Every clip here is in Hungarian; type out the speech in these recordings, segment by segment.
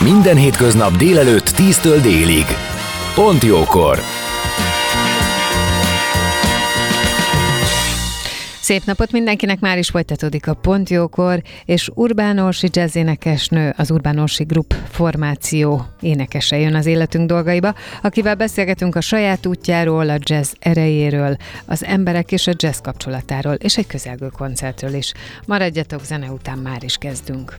Minden hétköznap délelőtt 10-től délig. Pont jókor! Szép napot mindenkinek, már is folytatódik a Pont Jókor, és Urbán Orsi jazz énekesnő, az Urbán Orsi Group formáció énekese jön az életünk dolgaiba, akivel beszélgetünk a saját útjáról, a jazz erejéről, az emberek és a jazz kapcsolatáról, és egy közelgő koncertről is. Maradjatok, zene után már is kezdünk.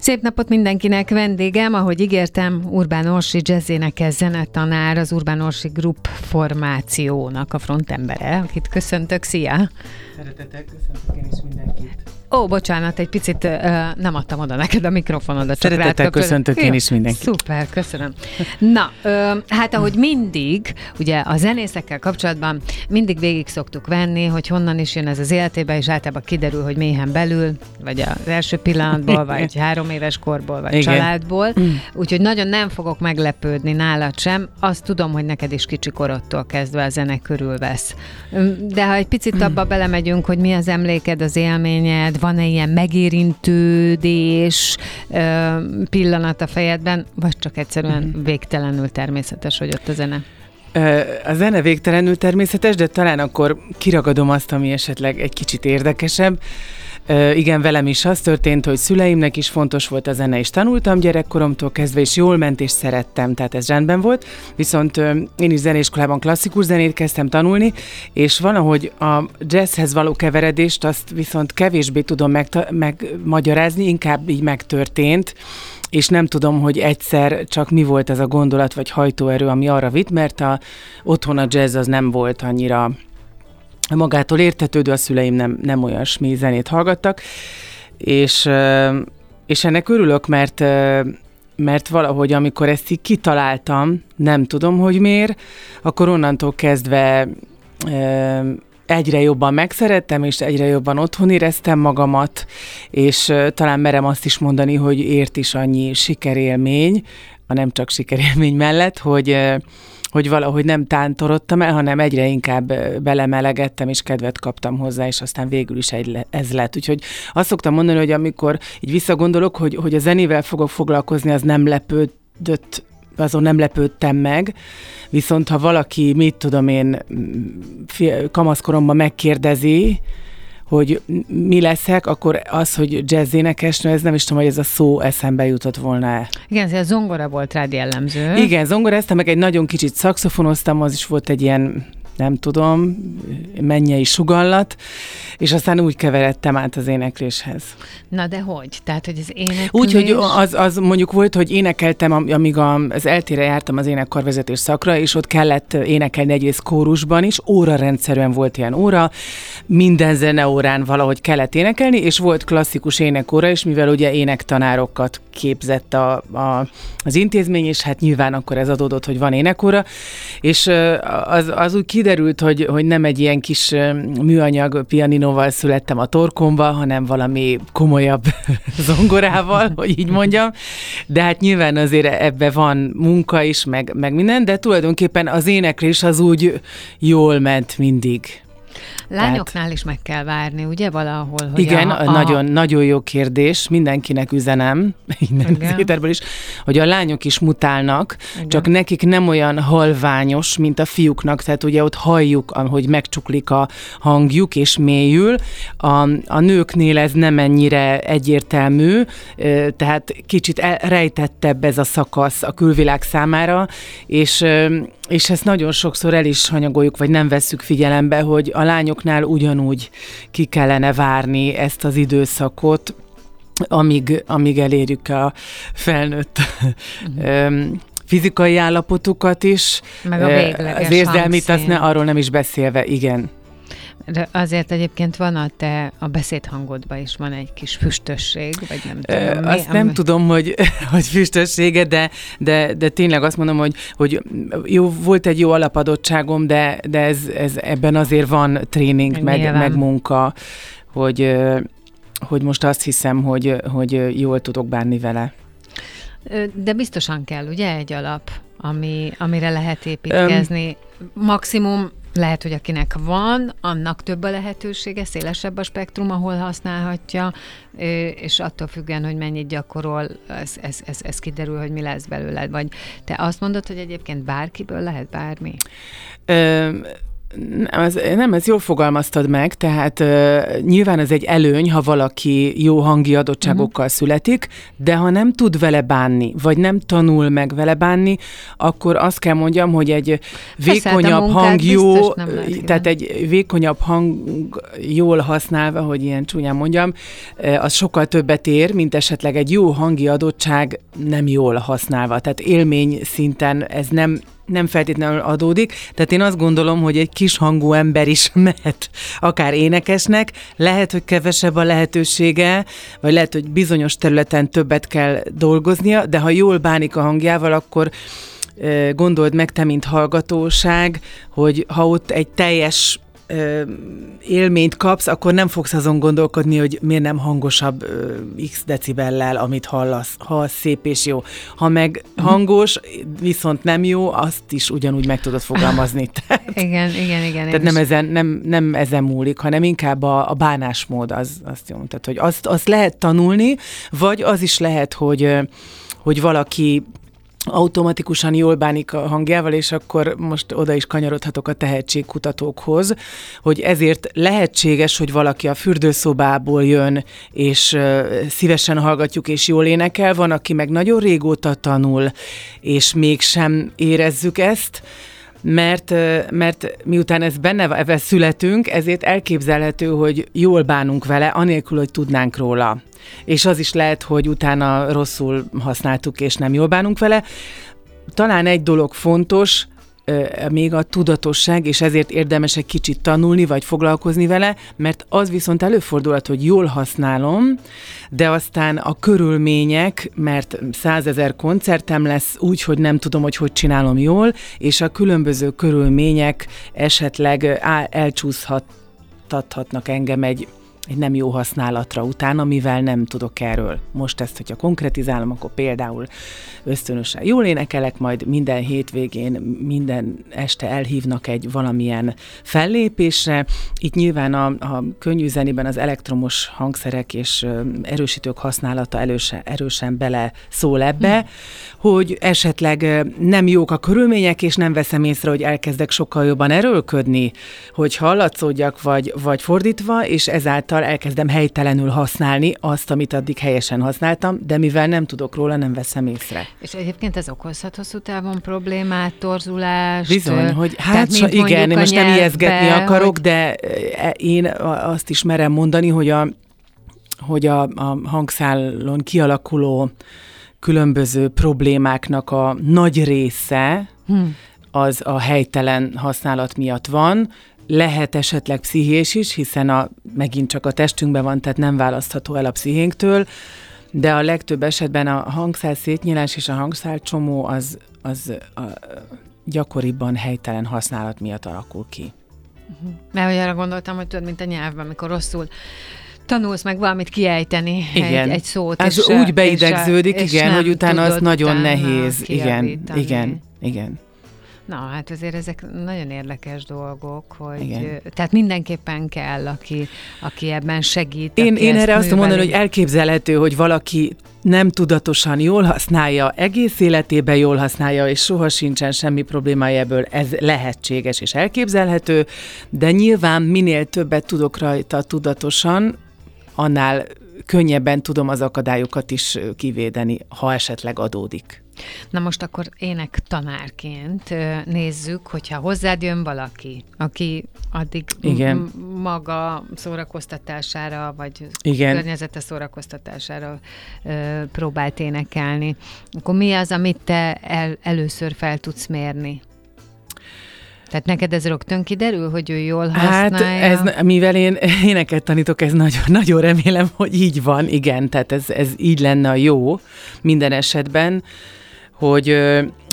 Szép napot mindenkinek, vendégem, ahogy ígértem, Urbán Orsi jazzénekes zenetanár, az Urbán Orsi Group formációnak a frontembere, akit köszöntök, szia! Szeretettel köszöntök én is mindenkit. Ó, bocsánat, egy picit uh, nem adtam oda neked a mikrofonodat. Szeretettel köszöntök én is mindenkit. Szuper, köszönöm. Na, uh, hát ahogy mindig, ugye a zenészekkel kapcsolatban mindig végig szoktuk venni, hogy honnan is jön ez az életébe, és általában kiderül, hogy méhen belül, vagy az első pillanatból, vagy három éves korból, vagy Igen. családból. Mm. Úgyhogy nagyon nem fogok meglepődni nálad sem. Azt tudom, hogy neked is kicsi korodtól kezdve a zene körül vesz. De ha egy picit abba belemegyünk, hogy mi az emléked, az élményed, van-e ilyen megérintődés pillanat a fejedben, vagy csak egyszerűen mhm. végtelenül természetes, hogy ott a zene? A zene végtelenül természetes, de talán akkor kiragadom azt, ami esetleg egy kicsit érdekesebb. Igen, velem is az történt, hogy szüleimnek is fontos volt a zene, és tanultam gyerekkoromtól kezdve, és jól ment, és szerettem, tehát ez rendben volt. Viszont én is zenéskolában klasszikus zenét kezdtem tanulni, és valahogy a jazzhez való keveredést azt viszont kevésbé tudom megmagyarázni, inkább így megtörtént és nem tudom, hogy egyszer csak mi volt ez a gondolat vagy hajtóerő, ami arra vitt, mert a, otthon a jazz az nem volt annyira magától értetődő, a szüleim nem, nem olyasmi zenét hallgattak, és, és ennek örülök, mert mert valahogy amikor ezt így kitaláltam, nem tudom, hogy miért, akkor onnantól kezdve egyre jobban megszerettem, és egyre jobban otthon éreztem magamat, és talán merem azt is mondani, hogy ért is annyi sikerélmény, a nem csak sikerélmény mellett, hogy hogy valahogy nem tántorodtam el, hanem egyre inkább belemelegettem, és kedvet kaptam hozzá, és aztán végül is egy, ez lett. Úgyhogy azt szoktam mondani, hogy amikor így visszagondolok, hogy, hogy a zenével fogok foglalkozni, az nem lepődött azon nem lepődtem meg, viszont ha valaki, mit tudom én, kamaszkoromban megkérdezi, hogy mi leszek, akkor az, hogy jazz énekesnő, ez nem is tudom, hogy ez a szó eszembe jutott volna-e. Igen, ez a zongora volt rád jellemző. Igen, zongoráztam, meg egy nagyon kicsit szakszofonoztam, az is volt egy ilyen nem tudom, mennyei sugallat, és aztán úgy keveredtem át az énekléshez. Na de hogy? Tehát, hogy az éneklés... Úgy, hogy az, az mondjuk volt, hogy énekeltem, amíg az eltére jártam az énekkarvezetés szakra, és ott kellett énekelni egyrészt kórusban is, óra rendszerűen volt ilyen óra, minden zeneórán valahogy kellett énekelni, és volt klasszikus énekóra is, mivel ugye énektanárokat képzett a, a, az intézmény, és hát nyilván akkor ez adódott, hogy van énekóra, és az, az úgy kiderült, hogy, hogy nem egy ilyen kis műanyag pianinóval születtem a torkomba, hanem valami komolyabb zongorával, hogy így mondjam, de hát nyilván azért ebbe van munka is, meg, meg minden, de tulajdonképpen az éneklés az úgy jól ment mindig. Lányoknál Tehát... is meg kell várni, ugye valahol? Hogy igen, a, a... Nagyon, nagyon jó kérdés, mindenkinek üzenem, innen az is, hogy a lányok is mutálnak, igen. csak nekik nem olyan halványos, mint a fiúknak, tehát ugye ott halljuk, hogy megcsuklik a hangjuk és mélyül, a, a nőknél ez nem ennyire egyértelmű, tehát kicsit rejtettebb ez a szakasz a külvilág számára, és és ezt nagyon sokszor el is hanyagoljuk, vagy nem vesszük figyelembe, hogy a lányoknál ugyanúgy ki kellene várni ezt az időszakot, amíg, amíg elérjük a felnőtt uh-huh. fizikai állapotukat is. Meg a végleges Az érzelmit, azt ne, arról nem is beszélve, igen. De azért egyébként van a te, a beszédhangodban is van egy kis füstösség, vagy nem tudom. Azt mi, nem ami... tudom, hogy, hogy füstössége, de, de, de tényleg azt mondom, hogy, hogy jó, volt egy jó alapadottságom, de, de ez, ez ebben azért van tréning, meg, meg munka, hogy, hogy most azt hiszem, hogy, hogy jól tudok bánni vele. De biztosan kell, ugye, egy alap, ami, amire lehet építkezni. Um, Maximum lehet, hogy akinek van, annak több a lehetősége, szélesebb a spektrum, ahol használhatja, és attól függően, hogy mennyit gyakorol, ez, ez, ez, ez kiderül, hogy mi lesz belőle. Vagy te azt mondod, hogy egyébként bárkiből lehet bármi? Ö- nem ez, nem, ez jól fogalmaztad meg, tehát uh, nyilván ez egy előny, ha valaki jó hangi adottságokkal uh-huh. születik, de ha nem tud vele bánni, vagy nem tanul meg vele bánni, akkor azt kell mondjam, hogy egy vékonyabb hang jó, tehát egy vékonyabb hang jól használva, hogy ilyen csúnyán mondjam, az sokkal többet ér, mint esetleg egy jó hangi adottság nem jól használva. Tehát élmény szinten ez nem nem feltétlenül adódik. Tehát én azt gondolom, hogy egy kis hangú ember is mehet akár énekesnek, lehet, hogy kevesebb a lehetősége, vagy lehet, hogy bizonyos területen többet kell dolgoznia, de ha jól bánik a hangjával, akkor gondold meg te, mint hallgatóság, hogy ha ott egy teljes ö, élményt kapsz, akkor nem fogsz azon gondolkodni, hogy miért nem hangosabb ö, x decibellel, amit hallasz, ha szép és jó. Ha meg mhm. hangos, viszont nem jó, azt is ugyanúgy meg tudod fogalmazni. Tehát, igen, igen, igen. Tehát nem ezen, nem, nem ezen múlik, hanem inkább a, a bánásmód az, azt jó. Tehát, hogy azt, azt lehet tanulni, vagy az is lehet, hogy hogy valaki automatikusan jól bánik a hangjával, és akkor most oda is kanyarodhatok a tehetségkutatókhoz, hogy ezért lehetséges, hogy valaki a fürdőszobából jön, és szívesen hallgatjuk, és jól énekel, van, aki meg nagyon régóta tanul, és mégsem érezzük ezt, mert, mert miután ez benne ebben születünk, ezért elképzelhető, hogy jól bánunk vele, anélkül, hogy tudnánk róla. És az is lehet, hogy utána rosszul használtuk, és nem jól bánunk vele. Talán egy dolog fontos, még a tudatosság, és ezért érdemes egy kicsit tanulni, vagy foglalkozni vele, mert az viszont előfordulhat, hogy jól használom, de aztán a körülmények, mert százezer koncertem lesz úgy, hogy nem tudom, hogy hogy csinálom jól, és a különböző körülmények esetleg elcsúszhatnak engem egy egy nem jó használatra utána, mivel nem tudok erről. Most ezt, hogyha konkretizálom, akkor például ösztönösen jól énekelek, majd minden hétvégén, minden este elhívnak egy valamilyen fellépésre. Itt nyilván a, a könnyű zenében az elektromos hangszerek és erősítők használata előse, erősen bele szól ebbe, hm. hogy esetleg nem jók a körülmények, és nem veszem észre, hogy elkezdek sokkal jobban erőlködni, hogy hallatszódjak, vagy, vagy fordítva, és ezáltal által elkezdem helytelenül használni azt, amit addig helyesen használtam, de mivel nem tudok róla, nem veszem észre. És egyébként ez okozhat hosszú távon problémát, torzulást? Bizony, hogy hát sa, igen, én most nem ijeszgetni akarok, hogy... de e, én azt is merem mondani, hogy a, hogy a, a hangszálon kialakuló különböző problémáknak a nagy része, hmm az a helytelen használat miatt van, lehet esetleg pszichés is, hiszen a, megint csak a testünkben van, tehát nem választható el a pszichénktől, de a legtöbb esetben a hangszál szétnyílás és a hangszál csomó az, az a, gyakoriban helytelen használat miatt alakul ki. Uh-huh. Mert hogy arra gondoltam, hogy tudod, mint a nyelvben, amikor rosszul tanulsz meg valamit kiejteni, igen. Egy, egy szót. Ez és, úgy beidegződik, és, igen, és hogy utána az nagyon nehéz. Igen, igen, igen. Na, hát azért ezek nagyon érdekes dolgok, hogy Igen. tehát mindenképpen kell, aki, aki ebben segít. Én, én erre azt műveli. hogy elképzelhető, hogy valaki nem tudatosan jól használja, egész életében jól használja, és soha sincsen semmi problémája ebből, ez lehetséges és elképzelhető, de nyilván minél többet tudok rajta tudatosan, annál könnyebben tudom az akadályokat is kivédeni, ha esetleg adódik. Na most akkor ének tanárként nézzük, hogyha hozzád jön valaki, aki addig Igen. maga szórakoztatására, vagy Igen. környezete szórakoztatására ö, próbált énekelni, akkor mi az, amit te el, először fel tudsz mérni? Tehát neked ez rögtön kiderül, hogy ő jól Hát, használja? ez, mivel én éneket tanítok, ez nagyon, nagyon remélem, hogy így van, igen, tehát ez, ez így lenne a jó minden esetben, hogy,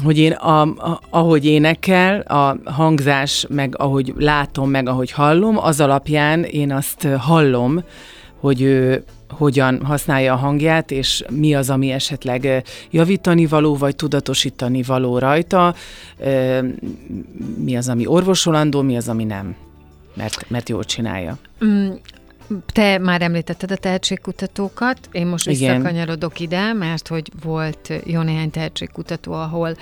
hogy én a, a, ahogy énekel, a hangzás, meg ahogy látom, meg ahogy hallom, az alapján én azt hallom, hogy ő hogyan használja a hangját, és mi az, ami esetleg javítani való, vagy tudatosítani való rajta, mi az, ami orvosolandó, mi az, ami nem, mert, mert jól csinálja. Te már említetted a tehetségkutatókat, én most Igen. visszakanyarodok ide, mert hogy volt jó néhány tehetségkutató, ahol,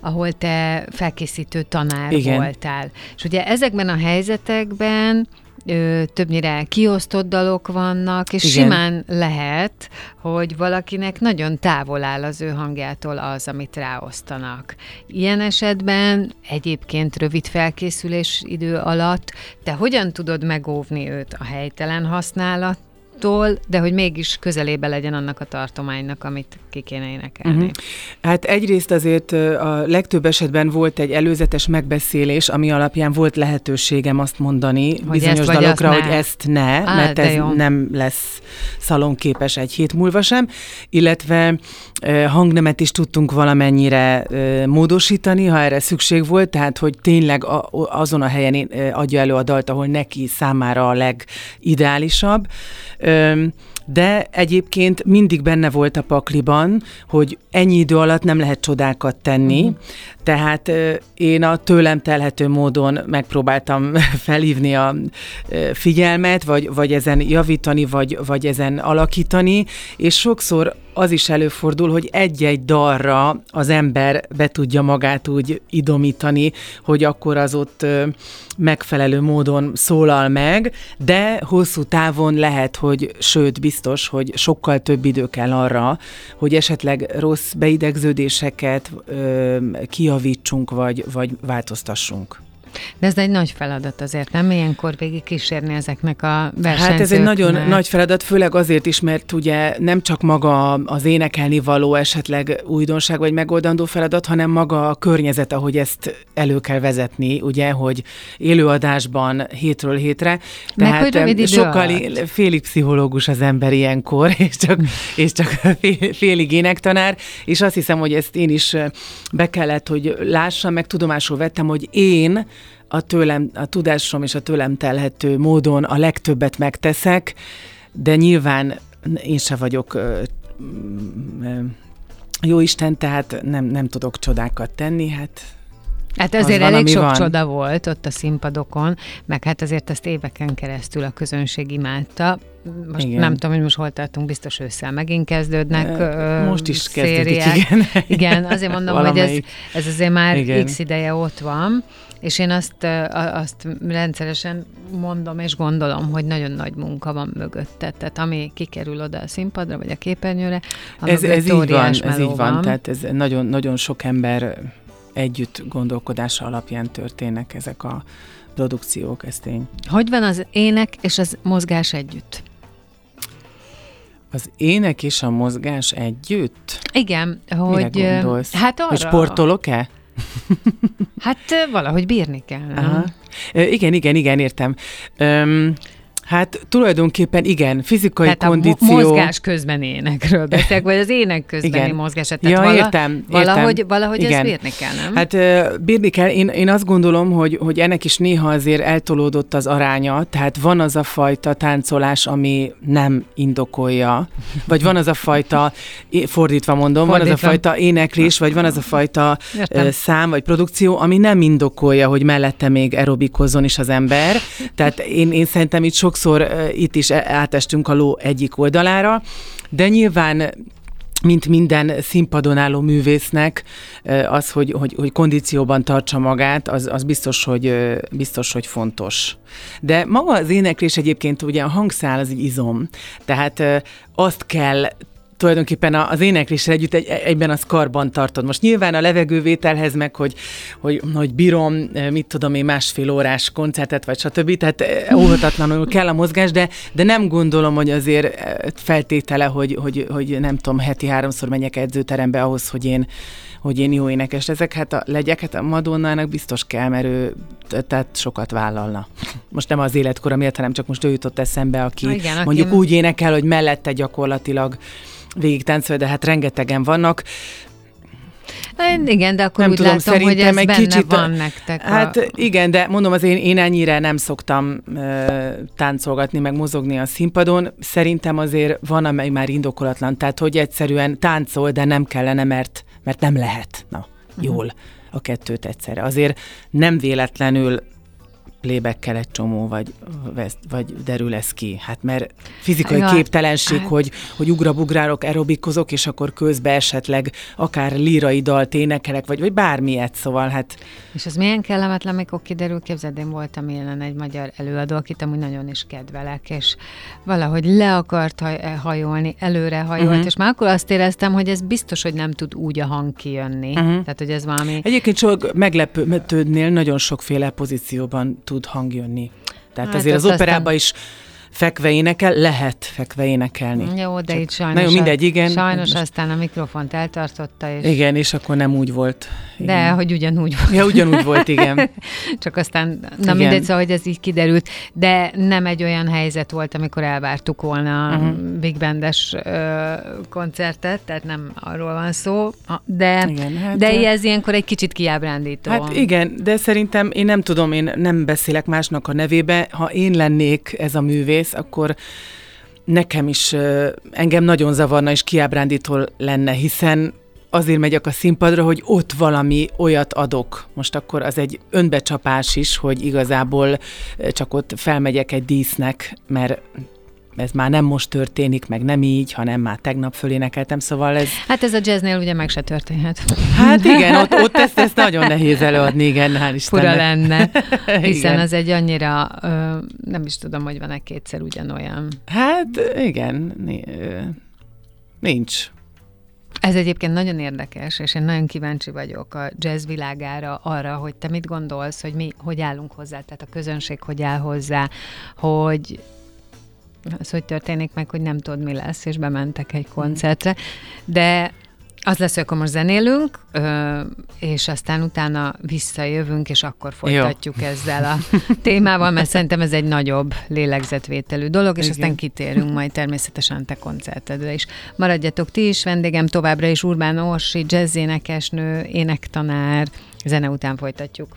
ahol te felkészítő tanár Igen. voltál. És ugye ezekben a helyzetekben ö, többnyire kiosztott dalok vannak, és Igen. simán lehet, hogy valakinek nagyon távol áll az ő hangjától az, amit ráosztanak. Ilyen esetben egyébként rövid felkészülés idő alatt te hogyan tudod megóvni őt a helytelen használat, de hogy mégis közelébe legyen annak a tartománynak, amit ki kéne énekelni. Mhm. Hát egyrészt azért a legtöbb esetben volt egy előzetes megbeszélés, ami alapján volt lehetőségem azt mondani Hogy bizonyos dalokra, hogy ezt ne, Á, mert ez jó. nem lesz szalonképes egy hét múlva sem, illetve hangnemet is tudtunk valamennyire módosítani, ha erre szükség volt, tehát hogy tényleg azon a helyen adja elő a dalt, ahol neki számára a legideálisabb. De egyébként mindig benne volt a pakliban, hogy ennyi idő alatt nem lehet csodákat tenni, uh-huh. tehát én a tőlem telhető módon megpróbáltam felhívni a figyelmet, vagy, vagy ezen javítani, vagy, vagy ezen alakítani, és sokszor az is előfordul, hogy egy-egy dalra az ember be tudja magát úgy idomítani, hogy akkor az ott megfelelő módon szólal meg, de hosszú távon lehet, hogy sőt, biztos, hogy sokkal több idő kell arra, hogy esetleg rossz beidegződéseket ö, kijavítsunk, vagy, vagy változtassunk. De ez egy nagy feladat azért, nem? Ilyenkor végig kísérni ezeknek a versenyzőknek. Hát ez egy nagyon nagy feladat, főleg azért is, mert ugye nem csak maga az énekelni való esetleg újdonság vagy megoldandó feladat, hanem maga a környezet, ahogy ezt elő kell vezetni, ugye, hogy élőadásban hétről hétre. Meg, hogy rövid idő sokkal alatt. félig pszichológus az ember ilyenkor, és csak, és csak fél, félig énektanár, és azt hiszem, hogy ezt én is be kellett, hogy lássam, meg tudomásul vettem, hogy én a tőlem, a tudásom és a tőlem telhető módon a legtöbbet megteszek, de nyilván én se vagyok ö, ö, jó Isten, tehát nem, nem tudok csodákat tenni, hát Hát Az azért van, elég sok van. csoda volt ott a színpadokon, meg hát azért ezt éveken keresztül a közönség imádta. Most Igen. nem tudom, hogy most hol tartunk, biztos ősszel megint kezdődnek most is kezdődik, szériák. igen. Igen, azért mondom, hogy ez, Valamelyik. ez azért már Igen. x ideje ott van, és én azt, azt rendszeresen mondom és gondolom, hogy nagyon nagy munka van mögötte. Tehát ami kikerül oda a színpadra, vagy a képernyőre, a ez, ez így van, ez így van, tehát ez nagyon, nagyon sok ember együtt gondolkodása alapján történnek ezek a produkciók, ez tény. Hogy van az ének és az mozgás együtt? Az ének és a mozgás együtt? Igen, Mire hogy... ö, gondolsz? Hát arra. Hogy sportolok-e? Hát valahogy bírni kell? Aha. Igen, igen, igen, értem. Öm, Hát tulajdonképpen igen, fizikai Tehát kondíció. a mo- mozgás közben énekről beszélek, vagy az ének közbeni Igen. mozgás. Tehát Ja, vala, értem, értem. Valahogy, valahogy ezt Igen. bírni kell, nem? Hát bírni kell. Én, én azt gondolom, hogy, hogy ennek is néha azért eltolódott az aránya, tehát van az a fajta táncolás, ami nem indokolja, vagy van az a fajta, fordítva mondom, van az Fordítva. a fajta éneklés, vagy van az a fajta Értem. szám, vagy produkció, ami nem indokolja, hogy mellette még aerobikozzon is az ember. Tehát én, én szerintem itt sokszor itt is e- átestünk a ló egyik oldalára, de nyilván mint minden színpadon álló művésznek, az, hogy, hogy, hogy kondícióban tartsa magát, az, az biztos, hogy, biztos, hogy fontos. De maga az éneklés egyébként ugye a hangszál az egy izom, tehát azt kell tulajdonképpen az énekléssel együtt egy, egyben az karban tartod. Most nyilván a levegővételhez meg, hogy, hogy, hogy bírom, mit tudom én, másfél órás koncertet, vagy stb. Tehát eh, óhatatlanul kell a mozgás, de, de nem gondolom, hogy azért feltétele, hogy, hogy, hogy nem tudom, heti háromszor menjek edzőterembe ahhoz, hogy én hogy én jó énekes leszek, hát a, legyek, hát a Madonnának biztos kell, mert ő tehát sokat vállalna. Most nem az életkora miatt, hanem csak most ő jutott eszembe, aki igen, aki- mondjuk úgy énekel, hogy mellette gyakorlatilag végig táncol, de hát rengetegen vannak. Hát Igen, de akkor Nem úgy tudom, látom, hogy szerintem ez egy kicsit- van nektek. Hát a... igen, de mondom, az én, én ennyire nem szoktam ö, táncolgatni, meg mozogni a színpadon. Szerintem azért van, amely már indokolatlan. Tehát, hogy egyszerűen táncol, de nem kellene, mert, mert nem lehet. Na, jól a kettőt egyszerre. Azért nem véletlenül plébekkel egy csomó, vagy, vagy derül ez ki. Hát mert fizikai Ja, képtelenség, hát- hogy, hogy ugrabugrálok, aerobikozok, és akkor közben esetleg akár lírai dalt énekelek, vagy, vagy bármilyet, szóval hát És ez milyen kellemetlen, amikor kiderül, képzeld, én voltam jelen egy magyar előadó, akit amúgy nagyon is kedvelek, és valahogy le akart haj- hajolni, előre hajolt, uh-huh. és már akkor azt éreztem, hogy ez biztos, hogy nem tud úgy a hang kijönni. Uh-huh. Tehát, hogy ez valami... Egyébként sok meglepődnél nagyon sokféle pozícióban tud hang jönni. Tehát Hát azért az operában is fekve énekel, lehet fekve énekelni. Jó, de Csak- itt sajnos, Na jó, mindegy, igen. sajnos Most- aztán a mikrofont eltartotta, és Igen, és akkor nem úgy volt. de Igen. hogy ugyanúgy volt. Ja, ugyanúgy volt, igen. Csak aztán, na Igen. mindegy, szóval, hogy ez így kiderült, de nem egy olyan helyzet volt, amikor elvártuk volna a Mhm. Big Bandes ö, koncertet, tehát nem arról van szó, a- de, Igen, hát, de ez ilyenkor egy kicsit kiábrándító. Hát igen, de szerintem én nem tudom, én nem beszélek másnak a nevébe. Ha én lennék ez a művész, akkor nekem is engem nagyon zavarna és kiábrándító lenne, hiszen azért megyek a színpadra, hogy ott valami olyat adok. Most akkor az egy önbecsapás is, hogy igazából csak ott felmegyek egy dísznek, mert ez már nem most történik, meg nem így, hanem már tegnap fölénekeltem, szóval ez... Hát ez a jazznél ugye meg se történhet. Hát igen, ott, ott ezt, ezt nagyon nehéz előadni, igen, hál' Istennek. Fura lenne, hiszen Igen. az egy annyira, ö, nem is tudom, hogy van-e kétszer ugyanolyan. Hát igen, nincs. Ez egyébként nagyon érdekes, és én nagyon kíváncsi vagyok a jazz világára, arra, hogy te mit gondolsz, hogy mi hogy állunk hozzá, tehát a közönség hogy áll hozzá, hogy az, hogy történik meg, hogy nem tudod, mi lesz, és bementek egy koncertre, de az lesz, hogy akkor most zenélünk, és aztán utána visszajövünk, és akkor folytatjuk Jó. ezzel a témával, mert szerintem ez egy nagyobb lélegzetvételű dolog, és Igen. aztán kitérünk majd természetesen te koncertedre is. Maradjatok ti is, vendégem továbbra is Urbán Orsi, jazzénekesnő, énektanár, zene után folytatjuk.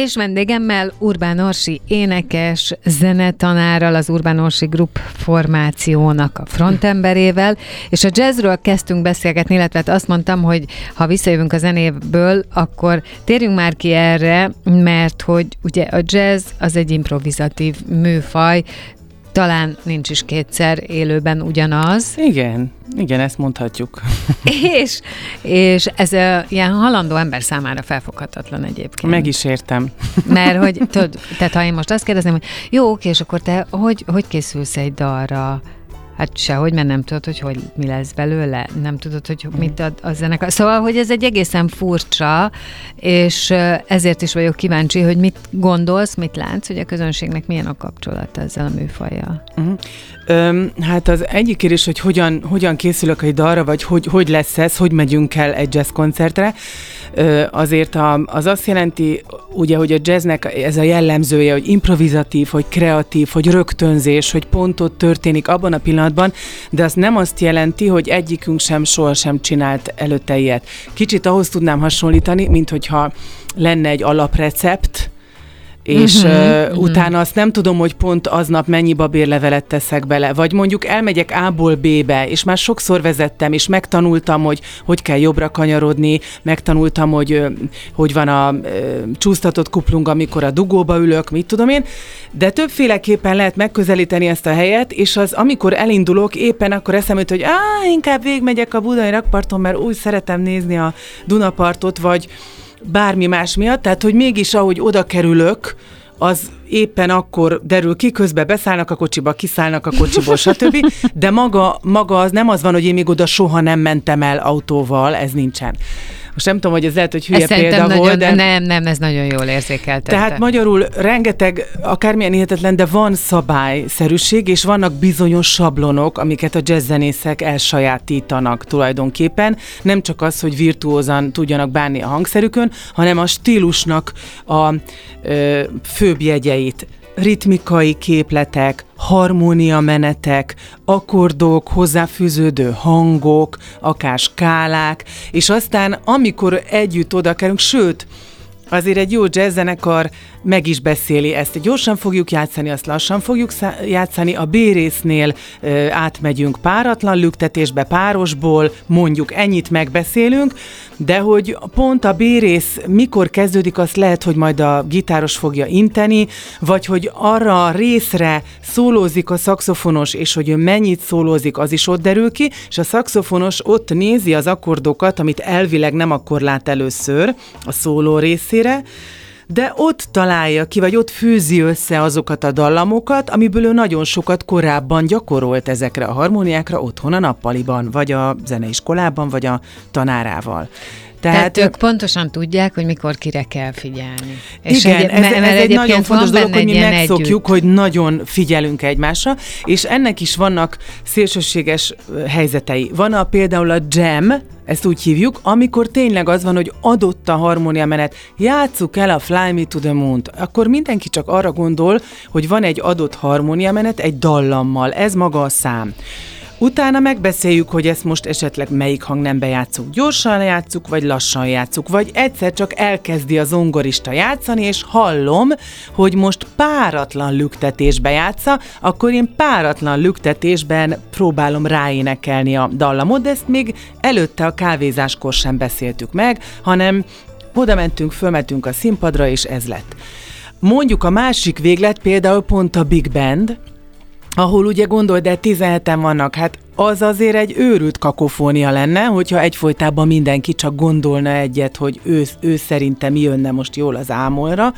És vendégemmel Urbán Orsi énekes, zenetanárral, az Urbán Orsi Group formációnak a frontemberével, és a jazzről kezdtünk beszélgetni, illetve hát azt mondtam, hogy ha visszajövünk a zenéből, akkor térjünk már ki erre, mert hogy ugye a jazz az egy improvizatív műfaj, talán nincs is kétszer élőben ugyanaz. Igen, igen, ezt mondhatjuk. és, és ez a, ilyen halandó ember számára felfoghatatlan egyébként. Meg is értem. Mert hogy, tudod, tehát ha én most azt kérdezném, hogy jó, oké, és akkor te hogy, hogy készülsz egy dalra? Hát sehogy, mert nem tudod, hogy, hogy mi lesz belőle, nem tudod, hogy mit ad a zenekar. Szóval, hogy ez egy egészen furcsa, és ezért is vagyok kíváncsi, hogy mit gondolsz, mit látsz, hogy a közönségnek milyen a kapcsolata ezzel a műfajjal. Uh-huh. Öm, hát az egyik kérdés, hogy hogyan, hogyan készülök egy dalra, vagy hogy, hogy lesz ez, hogy megyünk el egy jazz koncertre. Ö, azért a, az azt jelenti, ugye, hogy a jazznek ez a jellemzője, hogy improvizatív, hogy kreatív, hogy rögtönzés, hogy pontot történik abban a pillanatban, de az nem azt jelenti, hogy egyikünk sem sohasem csinált előtte ilyet. Kicsit ahhoz tudnám hasonlítani, mint hogyha lenne egy alaprecept, és uh-huh, uh, uh-huh. utána azt nem tudom, hogy pont aznap mennyi babérlevelet teszek bele, vagy mondjuk elmegyek A-ból B-be, és már sokszor vezettem, és megtanultam, hogy hogy kell jobbra kanyarodni, megtanultam, hogy hogy van a uh, csúsztatott kuplung, amikor a dugóba ülök, mit tudom én, de többféleképpen lehet megközelíteni ezt a helyet, és az, amikor elindulok, éppen akkor eszembe hogy á, inkább végmegyek a budai rakparton, mert úgy szeretem nézni a Dunapartot, vagy bármi más miatt, tehát hogy mégis ahogy oda kerülök, az éppen akkor derül ki, közben beszállnak a kocsiba, kiszállnak a kocsiból, stb. De maga, maga az nem az van, hogy én még oda soha nem mentem el autóval, ez nincsen. Most nem tudom, hogy ez lehet, hogy hülye ez példa nagyon, volt, de... Nem, nem, ez nagyon jól érzékeltette. Tehát magyarul rengeteg, akármilyen hihetetlen, de van szabályszerűség, és vannak bizonyos sablonok, amiket a jazzzenészek elsajátítanak tulajdonképpen. Nem csak az, hogy virtuózan tudjanak bánni a hangszerükön, hanem a stílusnak a ö, főbb jegyeit ritmikai képletek, harmónia menetek, akkordok, hozzáfűződő hangok, akár skálák, és aztán amikor együtt oda kerülünk, sőt, azért egy jó jazzzenekar meg is beszéli ezt. Gyorsan fogjuk játszani, azt lassan fogjuk játszani. A B-résznél ö, átmegyünk páratlan lüktetésbe, párosból, mondjuk ennyit megbeszélünk, de hogy pont a B-rész mikor kezdődik, azt lehet, hogy majd a gitáros fogja inteni, vagy hogy arra a részre szólózik a szakszofonos, és hogy ő mennyit szólózik, az is ott derül ki, és a szakszofonos ott nézi az akkordokat, amit elvileg nem akkor lát először a szóló részére, de ott találja ki, vagy ott fűzi össze azokat a dallamokat, amiből ő nagyon sokat korábban gyakorolt ezekre a harmóniákra otthon a nappaliban, vagy a zeneiskolában, vagy a tanárával. Tehát, Tehát ők pontosan tudják, hogy mikor kire kell figyelni. És igen, egy, ez, ez egy nagyon fontos dolog, hogy mi megszokjuk, együtt. hogy nagyon figyelünk egymásra, és ennek is vannak szélsőséges helyzetei. Van a például a jam, ezt úgy hívjuk, amikor tényleg az van, hogy adott a harmónia menet, játsszuk el a Fly Me to the Moon-t, akkor mindenki csak arra gondol, hogy van egy adott harmónia menet egy dallammal, ez maga a szám. Utána megbeszéljük, hogy ezt most esetleg melyik hangnembe játszunk. Gyorsan játszuk, vagy lassan játszuk, vagy egyszer csak elkezdi a zongorista játszani, és hallom, hogy most páratlan lüktetésbe játsza, akkor én páratlan lüktetésben próbálom ráénekelni a dallamot, de ezt még előtte a kávézáskor sem beszéltük meg, hanem oda mentünk, fölmentünk a színpadra, és ez lett. Mondjuk a másik véglet például pont a Big Band, ahol ugye gondolj, de 17-en vannak, hát az azért egy őrült kakofónia lenne, hogyha egyfolytában mindenki csak gondolna egyet, hogy ő, ő szerintem mi jönne most jól az ámolra.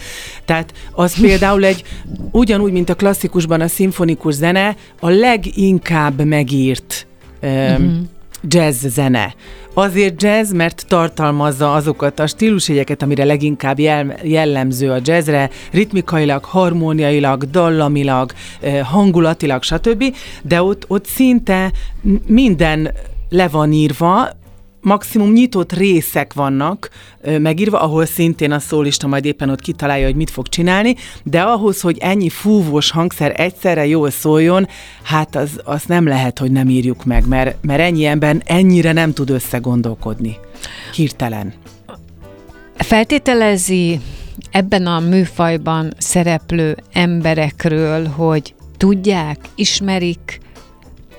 Tehát az például egy, ugyanúgy, mint a klasszikusban a szimfonikus zene, a leginkább megírt um, jazz zene. Azért jazz, mert tartalmazza azokat a stílusjegyeket, amire leginkább jel- jellemző a jazzre, ritmikailag, harmóniailag, dallamilag, hangulatilag, stb. De ott, ott szinte minden le van írva, maximum nyitott részek vannak megírva, ahol szintén a szólista majd éppen ott kitalálja, hogy mit fog csinálni, de ahhoz, hogy ennyi fúvós hangszer egyszerre jól szóljon, hát az, az nem lehet, hogy nem írjuk meg, mert, mert ennyi ember ennyire nem tud összegondolkodni. Hirtelen. Feltételezi ebben a műfajban szereplő emberekről, hogy tudják, ismerik,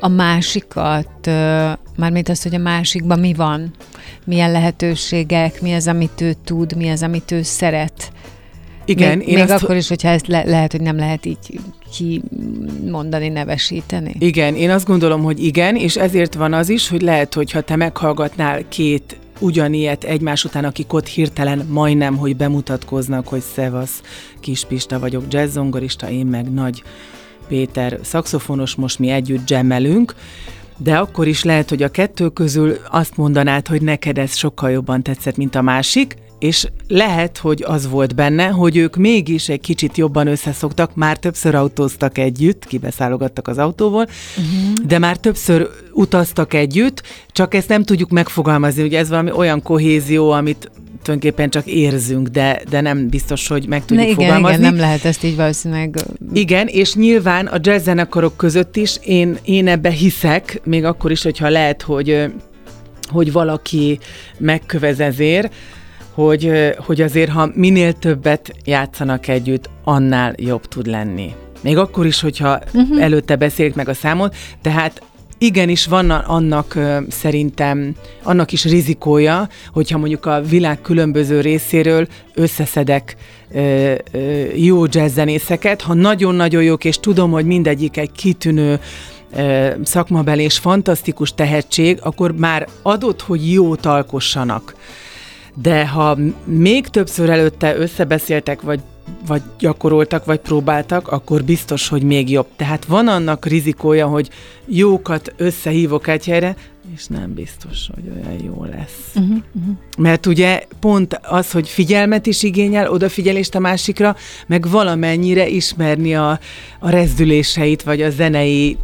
a másikat, mármint az, hogy a másikban mi van, milyen lehetőségek, mi az, amit ő tud, mi az, amit ő szeret. Igen, még, én még azt- akkor is, hogyha ezt le, lehet, hogy nem lehet így kimondani, nevesíteni. Igen, én azt gondolom, hogy igen, és ezért van az is, hogy lehet, hogy ha te meghallgatnál két ugyanilyet egymás után, akik ott hirtelen majdnem, hogy bemutatkoznak, hogy szevasz, kis Pista vagyok, jazzzongorista, én meg nagy Péter szakszofonos, most mi együtt jammelünk, de akkor is lehet, hogy a kettő közül azt mondanád, hogy neked ez sokkal jobban tetszett, mint a másik, és lehet, hogy az volt benne, hogy ők mégis egy kicsit jobban összeszoktak, már többször autóztak együtt, kibeszálogattak az autóból, uh-huh. de már többször utaztak együtt, csak ezt nem tudjuk megfogalmazni, ugye ez valami olyan kohézió, amit tulajdonképpen csak érzünk, de, de nem biztos, hogy meg tudjuk igen, fogalmazni. igen, nem lehet ezt így valószínűleg Igen, és nyilván a jazz zenekarok között is én, én ebbe hiszek, még akkor is, hogyha lehet, hogy, hogy valaki megkövez ezért, hogy, hogy azért, ha minél többet játszanak együtt, annál jobb tud lenni. Még akkor is, hogyha uh-huh. előtte beszélt meg a számot, tehát igenis van annak szerintem, annak is rizikója, hogyha mondjuk a világ különböző részéről összeszedek ö, ö, jó jazzzenészeket, ha nagyon-nagyon jók, és tudom, hogy mindegyik egy kitűnő ö, szakmabeli és fantasztikus tehetség, akkor már adott, hogy jót alkossanak. De ha még többször előtte összebeszéltek, vagy vagy gyakoroltak, vagy próbáltak, akkor biztos, hogy még jobb. Tehát van annak rizikója, hogy jókat összehívok egy helyre, és nem biztos, hogy olyan jó lesz. Uh-huh, uh-huh. Mert ugye pont az, hogy figyelmet is igényel, odafigyelést a másikra, meg valamennyire ismerni a, a rezdüléseit, vagy a zenei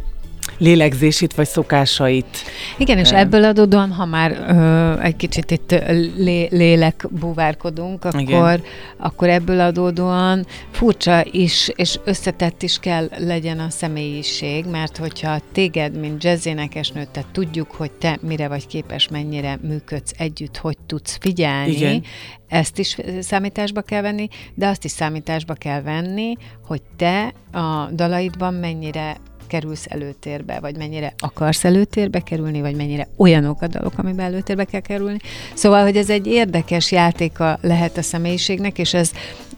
lélegzését, vagy szokásait. Igen, és ebből adódóan, ha már ö, egy kicsit itt lé, lélek búvárkodunk, akkor, Igen. akkor ebből adódóan furcsa is, és összetett is kell legyen a személyiség, mert hogyha téged, mint jazzénekesnő, te tudjuk, hogy te mire vagy képes, mennyire működsz együtt, hogy tudsz figyelni, Igen. ezt is számításba kell venni, de azt is számításba kell venni, hogy te a dalaidban mennyire kerülsz előtérbe, vagy mennyire akarsz előtérbe kerülni, vagy mennyire olyanok a dalok, amiben előtérbe kell kerülni. Szóval, hogy ez egy érdekes játéka lehet a személyiségnek, és ez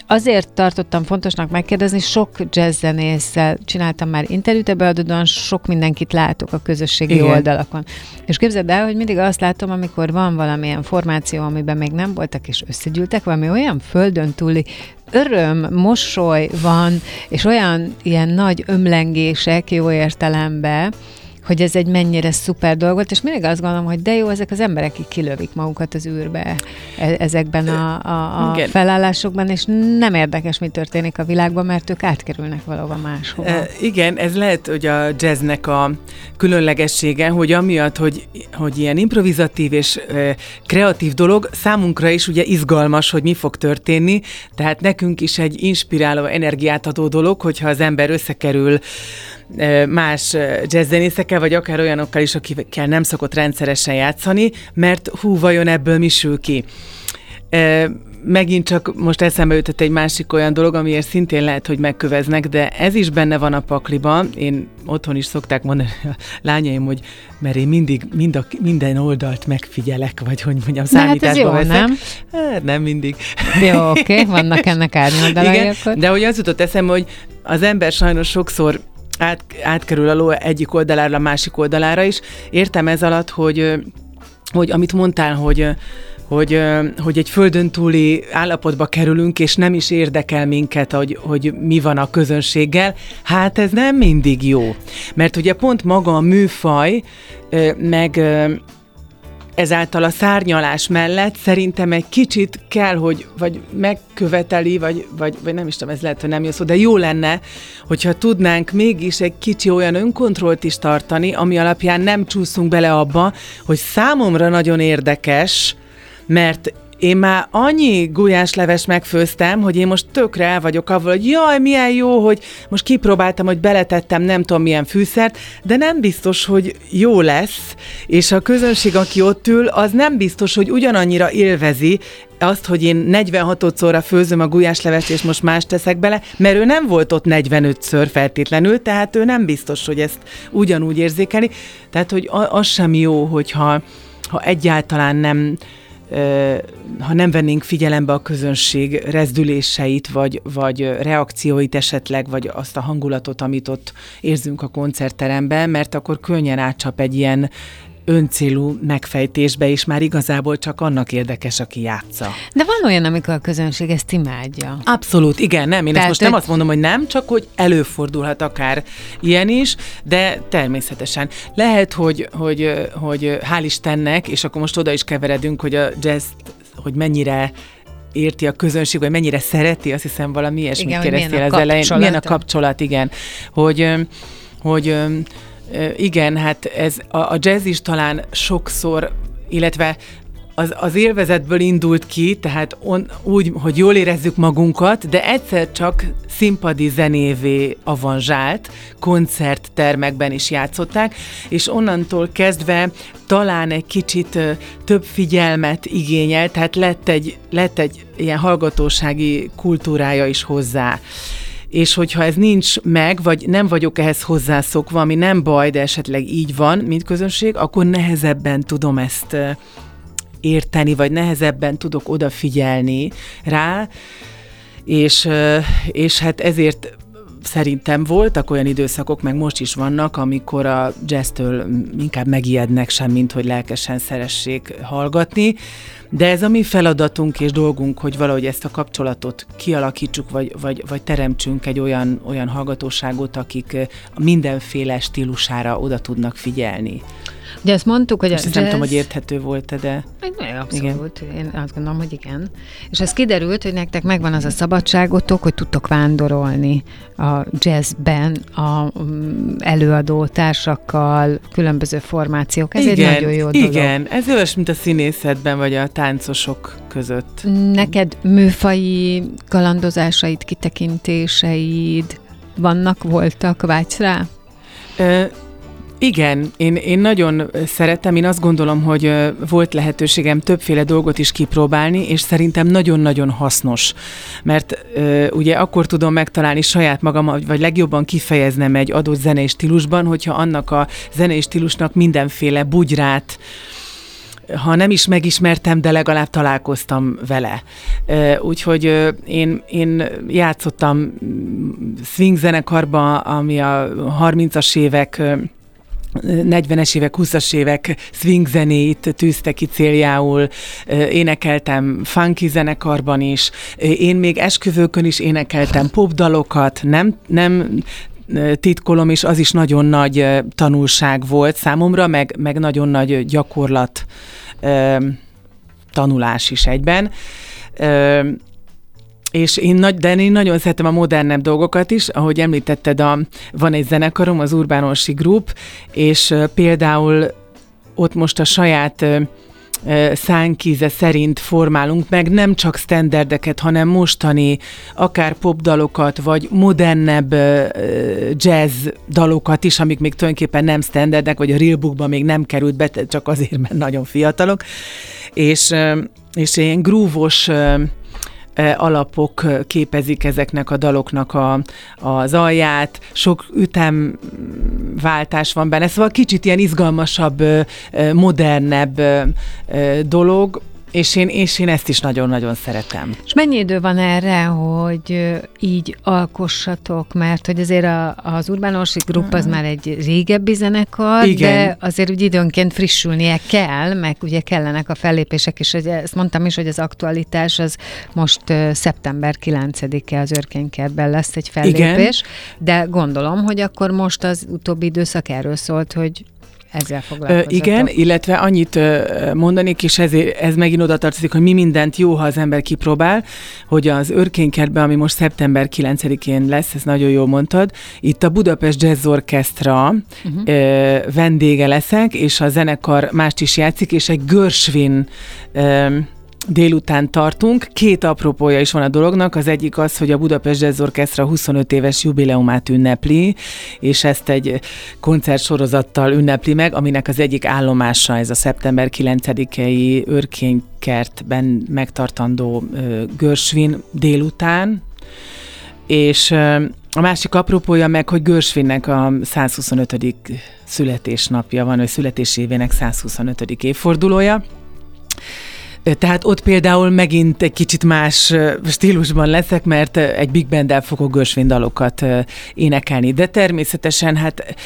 azért tartottam fontosnak megkérdezni, sok jazzzenésszel csináltam már interjút, ebből adódóan sok mindenkit látok a közösségi Igen. oldalakon. És képzeld el, hogy mindig azt látom, amikor van valamilyen formáció, amiben még nem voltak, és összegyűltek, valami olyan földön túli öröm, mosoly van, és olyan ilyen nagy ömlengések jó értelemben, hogy ez egy mennyire szuper dolog volt, és mindig azt gondolom, hogy de jó, ezek az emberek, akik kilövik magukat az űrbe e- ezekben a, a, a Igen. felállásokban, és nem érdekes, mi történik a világban, mert ők átkerülnek valahova máshova. E, igen, ez lehet, hogy a jazznek a különlegessége, hogy amiatt, hogy, hogy ilyen improvizatív és e, kreatív dolog, számunkra is ugye izgalmas, hogy mi fog történni, tehát nekünk is egy inspiráló, energiát adó dolog, hogyha az ember összekerül más jazzzenészekkel, vagy akár olyanokkal is, akikkel nem szokott rendszeresen játszani, mert hú, vajon ebből mi sül ki. Megint csak most eszembe jutott egy másik olyan dolog, amiért szintén lehet, hogy megköveznek, de ez is benne van a pakliban. Én otthon is szokták mondani a lányaim, hogy mert én mindig mind a, minden oldalt megfigyelek, vagy hogy mondjam, Na hát ez számításba jó, veszek. nem? Hát nem mindig. Jó, oké, okay, vannak ennek árnyoldalai Igen, akkor. de hogy az jutott eszembe, hogy az ember sajnos sokszor át, átkerül a ló egyik oldalára a másik oldalára is. Értem ez alatt, hogy, hogy amit mondtál, hogy hogy, hogy egy földön túli állapotba kerülünk, és nem is érdekel minket, hogy, hogy mi van a közönséggel, hát ez nem mindig jó. Mert ugye pont maga a műfaj, meg ezáltal a szárnyalás mellett szerintem egy kicsit kell, hogy vagy megköveteli, vagy, vagy, vagy nem is tudom, ez lehet, hogy nem jó szó, de jó lenne, hogyha tudnánk mégis egy kicsi olyan önkontrollt is tartani, ami alapján nem csúszunk bele abba, hogy számomra nagyon érdekes, mert én már annyi gulyásleves megfőztem, hogy én most tökre el vagyok avval, hogy jaj, milyen jó, hogy most kipróbáltam, hogy beletettem nem tudom milyen fűszert, de nem biztos, hogy jó lesz, és a közönség, aki ott ül, az nem biztos, hogy ugyanannyira élvezi azt, hogy én 46-szorra főzöm a gulyáslevest, és most más teszek bele, mert ő nem volt ott 45-ször feltétlenül, tehát ő nem biztos, hogy ezt ugyanúgy érzékeli. Tehát, hogy az sem jó, hogyha ha egyáltalán nem ha nem vennénk figyelembe a közönség rezdüléseit, vagy, vagy reakcióit esetleg, vagy azt a hangulatot, amit ott érzünk a koncertteremben, mert akkor könnyen átcsap egy ilyen öncélú megfejtésbe, és már igazából csak annak érdekes, aki játsza. De van olyan, amikor a közönség ezt imádja. Abszolút, igen, nem. Én Tehát, ezt most nem azt mondom, hogy nem, csak hogy előfordulhat akár ilyen is, de természetesen. Lehet, hogy, hogy, hogy hál' Istennek, és akkor most oda is keveredünk, hogy a jazz hogy mennyire érti a közönség, vagy mennyire szereti, azt hiszem valami ilyesmit kérdeztél az elején. Milyen a kapcsolat, igen. Hogy, hogy igen, hát ez a, a jazz is talán sokszor, illetve az, az élvezetből indult ki, tehát on, úgy, hogy jól érezzük magunkat, de egyszer csak színpadi zenévé avanzsált, koncerttermekben is játszották, és onnantól kezdve talán egy kicsit több figyelmet igényel, tehát lett egy, lett egy ilyen hallgatósági kultúrája is hozzá és hogyha ez nincs meg, vagy nem vagyok ehhez hozzászokva, ami nem baj, de esetleg így van, mint közönség, akkor nehezebben tudom ezt érteni, vagy nehezebben tudok odafigyelni rá, és, és hát ezért szerintem voltak olyan időszakok, meg most is vannak, amikor a jazztől inkább megijednek sem, mint hogy lelkesen szeressék hallgatni, de ez a mi feladatunk és dolgunk, hogy valahogy ezt a kapcsolatot kialakítsuk, vagy, vagy, vagy teremtsünk egy olyan, olyan hallgatóságot, akik mindenféle stílusára oda tudnak figyelni. Ugye ezt mondtuk, hogy Most a jazz... nem tudom, hogy érthető volt de... Abszolút, igen. én azt gondolom, hogy igen. És ez kiderült, hogy nektek megvan az a szabadságotok, hogy tudtok vándorolni a jazzben, a mm, előadó társakkal, különböző formációk. Ez igen, egy nagyon jó dolog. Igen, ez olyas, mint a színészetben, vagy a táncosok között. Neked műfai kalandozásaid, kitekintéseid vannak, voltak, vágysz rá? Ö, igen, én, én nagyon szeretem, én azt gondolom, hogy volt lehetőségem többféle dolgot is kipróbálni, és szerintem nagyon-nagyon hasznos, mert ugye akkor tudom megtalálni saját magam, vagy legjobban kifejeznem egy adott zenei stílusban, hogyha annak a zenei stílusnak mindenféle bugyrát, ha nem is megismertem, de legalább találkoztam vele. Úgyhogy én, én játszottam swing zenekarba, ami a 30-as évek 40-es évek, 20-as évek swing zenét tűzte ki céljául, énekeltem funky zenekarban is, én még esküvőkön is énekeltem popdalokat, nem, nem titkolom, és az is nagyon nagy tanulság volt számomra, meg, meg nagyon nagy gyakorlat tanulás is egyben és én, nagy, de én nagyon szeretem a modernebb dolgokat is, ahogy említetted, a, van egy zenekarom, az Urbánosi Group, és például ott most a saját szánkíze szerint formálunk meg nem csak standardeket, hanem mostani akár popdalokat, vagy modernebb jazz dalokat is, amik még tulajdonképpen nem standardek, vagy a Realbookban még nem került be, csak azért, mert nagyon fiatalok. És, és ilyen grúvos alapok képezik ezeknek a daloknak a, az alját, sok ütemváltás van benne, szóval kicsit ilyen izgalmasabb, modernebb dolog, és én, és én ezt is nagyon-nagyon szeretem. És mennyi idő van erre, hogy így alkossatok? Mert hogy azért a, az Urbán Orsi Group az már egy régebbi zenekar, Igen. de azért úgy időnként frissülnie kell, meg ugye kellenek a fellépések is. Ugye ezt mondtam is, hogy az aktualitás az most szeptember 9-e az Örkénykertben lesz egy fellépés, Igen. de gondolom, hogy akkor most az utóbbi időszak erről szólt, hogy ezzel foglalkozatok. Igen, illetve annyit mondanék, és ez, ez megint oda tartozik, hogy mi mindent jó, ha az ember kipróbál, hogy az Örkénykertben, ami most szeptember 9-én lesz, ezt nagyon jól mondtad, itt a Budapest Jazz Orchestra uh-huh. vendége leszek, és a zenekar mást is játszik, és egy Görsvin délután tartunk. Két apropója is van a dolognak. Az egyik az, hogy a Budapest Jazz Orchestra 25 éves jubileumát ünnepli, és ezt egy koncertsorozattal ünnepli meg, aminek az egyik állomása ez a szeptember 9-i Örkénykertben megtartandó Görsvin délután, és a másik apropója meg, hogy Görsvinnek a 125. születésnapja van, vagy születésévének 125. évfordulója, Tehát ott például megint egy kicsit más stílusban leszek, mert egy big band fogok Görsvin énekelni. De természetesen hát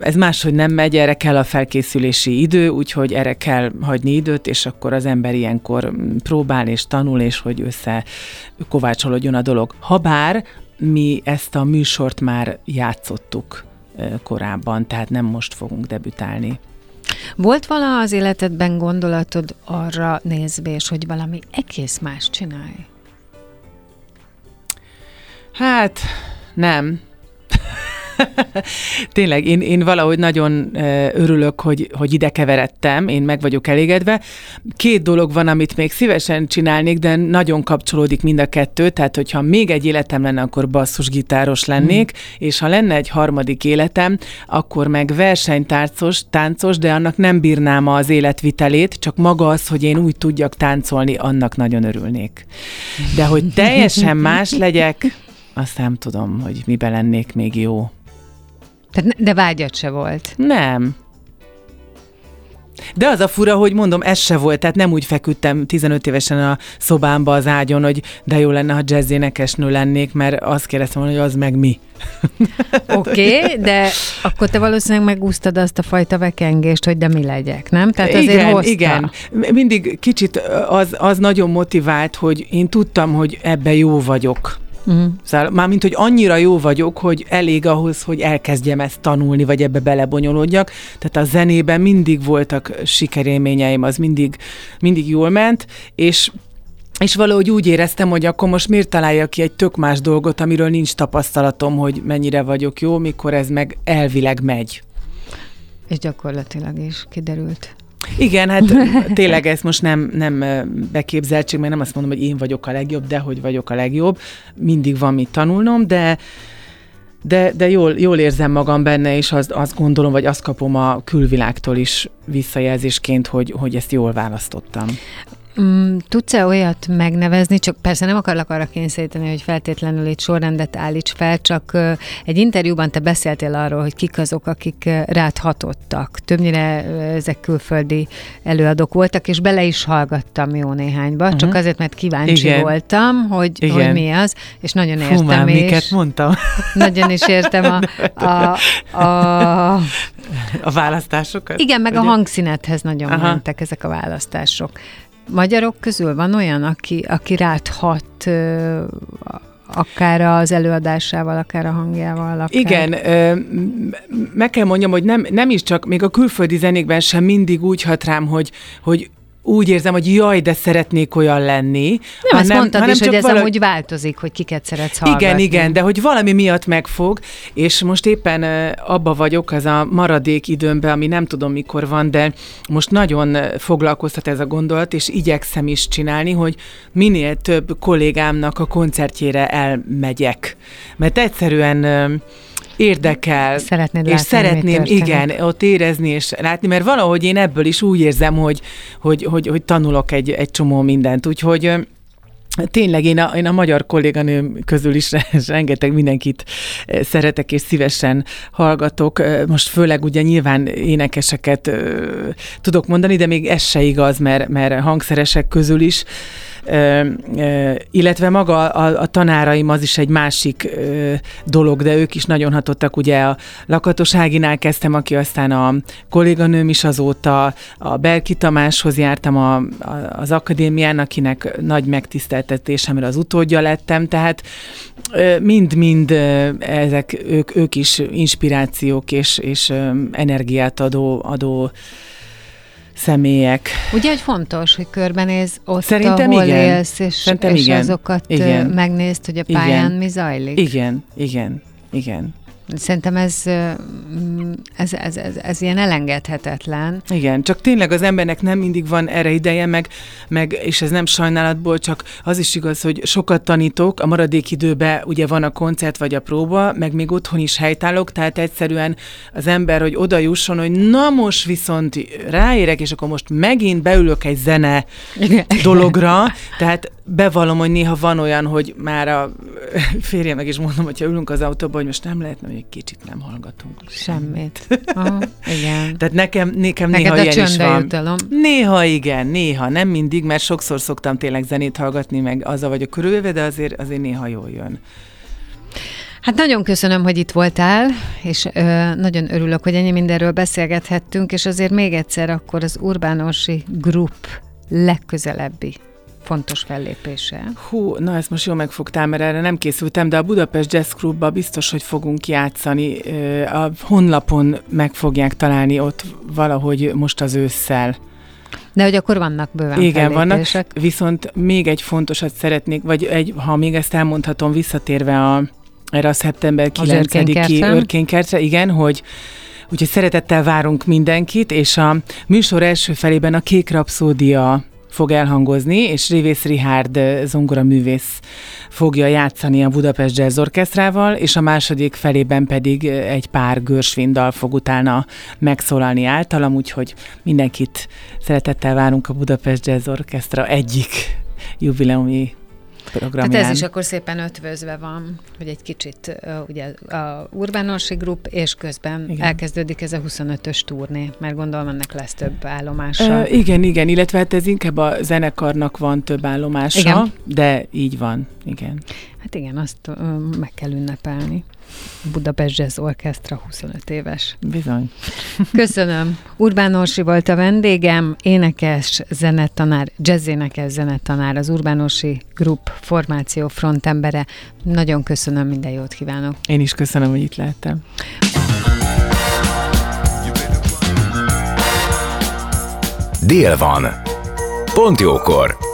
ez máshogy nem megy, erre kell a felkészülési idő, úgyhogy erre kell hagyni időt, és akkor az ember ilyenkor próbál és tanul, és hogy össze kovácsolódjon a dolog. Habár mi ezt a műsort már játszottuk korábban, tehát nem most fogunk debütálni. Volt vala az életedben gondolatod arra nézvés, hogy valami egész más csinálj? Hát, nem. Tényleg, én, én valahogy nagyon örülök, hogy, hogy ide keveredtem, én meg vagyok elégedve. Két dolog van, amit még szívesen csinálnék, de nagyon kapcsolódik mind a kettő, tehát hogyha még egy életem lenne, akkor basszusgitáros lennék, mm. és ha lenne egy harmadik életem, akkor meg versenytáncos, táncos, de annak nem bírnám az életvitelét, csak maga az, hogy én úgy tudjak táncolni, annak nagyon örülnék. De hogy teljesen más legyek, azt nem tudom, hogy miben lennék még jó. Tehát, de vágyat se volt. Nem. De az a fura, hogy mondom, ez se volt, tehát nem úgy feküdtem 15 évesen a szobámba az ágyon, hogy de jó lenne, ha jazz énekesnő lennék, mert azt kérdeztem volna, hogy az meg mi. Oké, okay, de akkor te valószínűleg megúsztad azt a fajta vekengést, hogy de mi legyek, nem? Tehát azért igen, hozta. igen. Mindig kicsit az, az nagyon motivált, hogy én tudtam, hogy ebbe jó vagyok. Uh-huh. Szóval mármint, hogy annyira jó vagyok, hogy elég ahhoz, hogy elkezdjem ezt tanulni, vagy ebbe belebonyolódjak. Tehát a zenében mindig voltak sikerélményeim, az mindig, mindig jól ment, és és valahogy úgy éreztem, hogy akkor most miért találjak ki egy tök más dolgot, amiről nincs tapasztalatom, hogy mennyire vagyok jó, mikor ez meg elvileg megy. És gyakorlatilag is kiderült. Igen, hát tényleg ez most nem, nem beképzeltség, mert nem azt mondom, hogy én vagyok a legjobb, de hogy vagyok a legjobb. Mindig van mit tanulnom, de de, de jól, jól érzem magam benne, és azt, azt gondolom, vagy azt kapom a külvilágtól is visszajelzésként, hogy, hogy ezt jól választottam. Mm, tudsz-e olyat megnevezni, csak persze nem akarlak arra kényszeríteni, hogy feltétlenül itt sorrendet állíts fel, csak egy interjúban te beszéltél arról, hogy kik azok, akik rád hatottak. Többnyire ezek külföldi előadók voltak, és bele is hallgattam jó néhányba, uh-huh. csak azért, mert kíváncsi Igen. voltam, hogy, Igen. hogy mi az, és nagyon értem Fú, már, is. miket mondtam. Nagyon is értem a, a, a, a választásokat? Igen, meg ugye? a hangszínethez nagyon Aha. mentek ezek a választások. Magyarok közül van olyan, aki, aki ráthat akár az előadásával, akár a hangjával. Akár... Igen, meg kell mondjam, hogy nem, nem is csak, még a külföldi zenékben sem mindig úgy hat rám, hogy, hogy úgy érzem, hogy jaj, de szeretnék olyan lenni. Nem, hanem, ezt mondtad hanem is, hogy ez vala... amúgy változik, hogy kiket szeretsz hallgatni. Igen, igen, de hogy valami miatt megfog, és most éppen abba vagyok az a maradék időmben, ami nem tudom mikor van, de most nagyon foglalkoztat ez a gondolat, és igyekszem is csinálni, hogy minél több kollégámnak a koncertjére elmegyek. Mert egyszerűen érdekel. Szeretnéd és szeretném, igen, ott érezni és látni, mert valahogy én ebből is úgy érzem, hogy, hogy, hogy, hogy tanulok egy, egy csomó mindent. Úgyhogy Tényleg én a, én a magyar kolléganőm közül is rengeteg mindenkit szeretek és szívesen hallgatok. Most főleg ugye nyilván énekeseket tudok mondani, de még ez se igaz, mert, mert hangszeresek közül is illetve maga a, a tanáraim az is egy másik dolog, de ők is nagyon hatottak. Ugye a Lakatoságinál kezdtem, aki aztán a kolléganőm is azóta, a Belki Tamáshoz jártam a, a, az akadémián, akinek nagy megtiszteltetésemre az utódja lettem, tehát mind-mind ezek, ők, ők is inspirációk és, és energiát adó, adó személyek. Ugye, hogy fontos, hogy körbenéz ott, Szerintem ahol igen. élsz, és, Szerintem és igen. azokat igen. megnézd, hogy a pályán igen. mi zajlik. Igen, igen, igen. Szerintem ez, ez, ez, ez, ez ilyen elengedhetetlen. Igen, csak tényleg az embernek nem mindig van erre ideje, meg, meg és ez nem sajnálatból, csak az is igaz, hogy sokat tanítok, a maradék időben ugye van a koncert vagy a próba, meg még otthon is helytállok, tehát egyszerűen az ember, hogy oda jusson, hogy na most viszont ráérek, és akkor most megint beülök egy zene dologra, tehát bevallom, hogy néha van olyan, hogy már a férjemnek is mondom, hogyha ülünk az autóban, hogy most nem lehetne, hogy egy kicsit nem hallgatunk. Semmit. Aha, igen. Tehát nekem, nekem Neked néha a ilyen is van. jutalom. Néha igen, néha, nem mindig, mert sokszor szoktam tényleg zenét hallgatni, meg azzal vagyok körülvéve, de azért, azért néha jól jön. Hát nagyon köszönöm, hogy itt voltál, és ö, nagyon örülök, hogy ennyi mindenről beszélgethettünk, és azért még egyszer akkor az Urbánosi Group legközelebbi fontos fellépése. Hú, na ezt most jól megfogtál, mert erre nem készültem, de a Budapest Jazz Clubba biztos, hogy fogunk játszani. A honlapon meg fogják találni ott valahogy most az ősszel. De hogy akkor vannak bőven Igen, vannak. Viszont még egy fontosat szeretnék, vagy egy, ha még ezt elmondhatom, visszatérve a, erre a szeptember Az 9-i Örkénykertre. örkénykertre, igen, hogy Úgyhogy szeretettel várunk mindenkit, és a műsor első felében a Kék Rapszódia fog elhangozni, és Révész Rihárd eh, zongoraművész fogja játszani a Budapest Jazz Orchestrával, és a második felében pedig eh, egy pár görsvindal fog utána megszólalni általam, úgyhogy mindenkit szeretettel várunk a Budapest Jazz Orchestra egyik jubileumi programján. Tehát ez is akkor szépen ötvözve van, hogy egy kicsit uh, ugye a Urbánosi Group, és közben Igen. elkezdődik ez a 25-ös turné, mert gondolom ennek lesz több állomása. Ö, igen, igen, illetve hát ez inkább a zenekarnak van több állomása, Igen. de így van, igen. Hát igen, azt uh, meg kell ünnepelni. Budapest Jazz Orchestra 25 éves. Bizony. Köszönöm. Urbán Orsi volt a vendégem, énekes, zenetanár, jazzénekes zenetanár, az Urbán Orsi Group formáció frontembere. Nagyon köszönöm, minden jót kívánok. Én is köszönöm, hogy itt lehettem. Dél van. Pont jókor.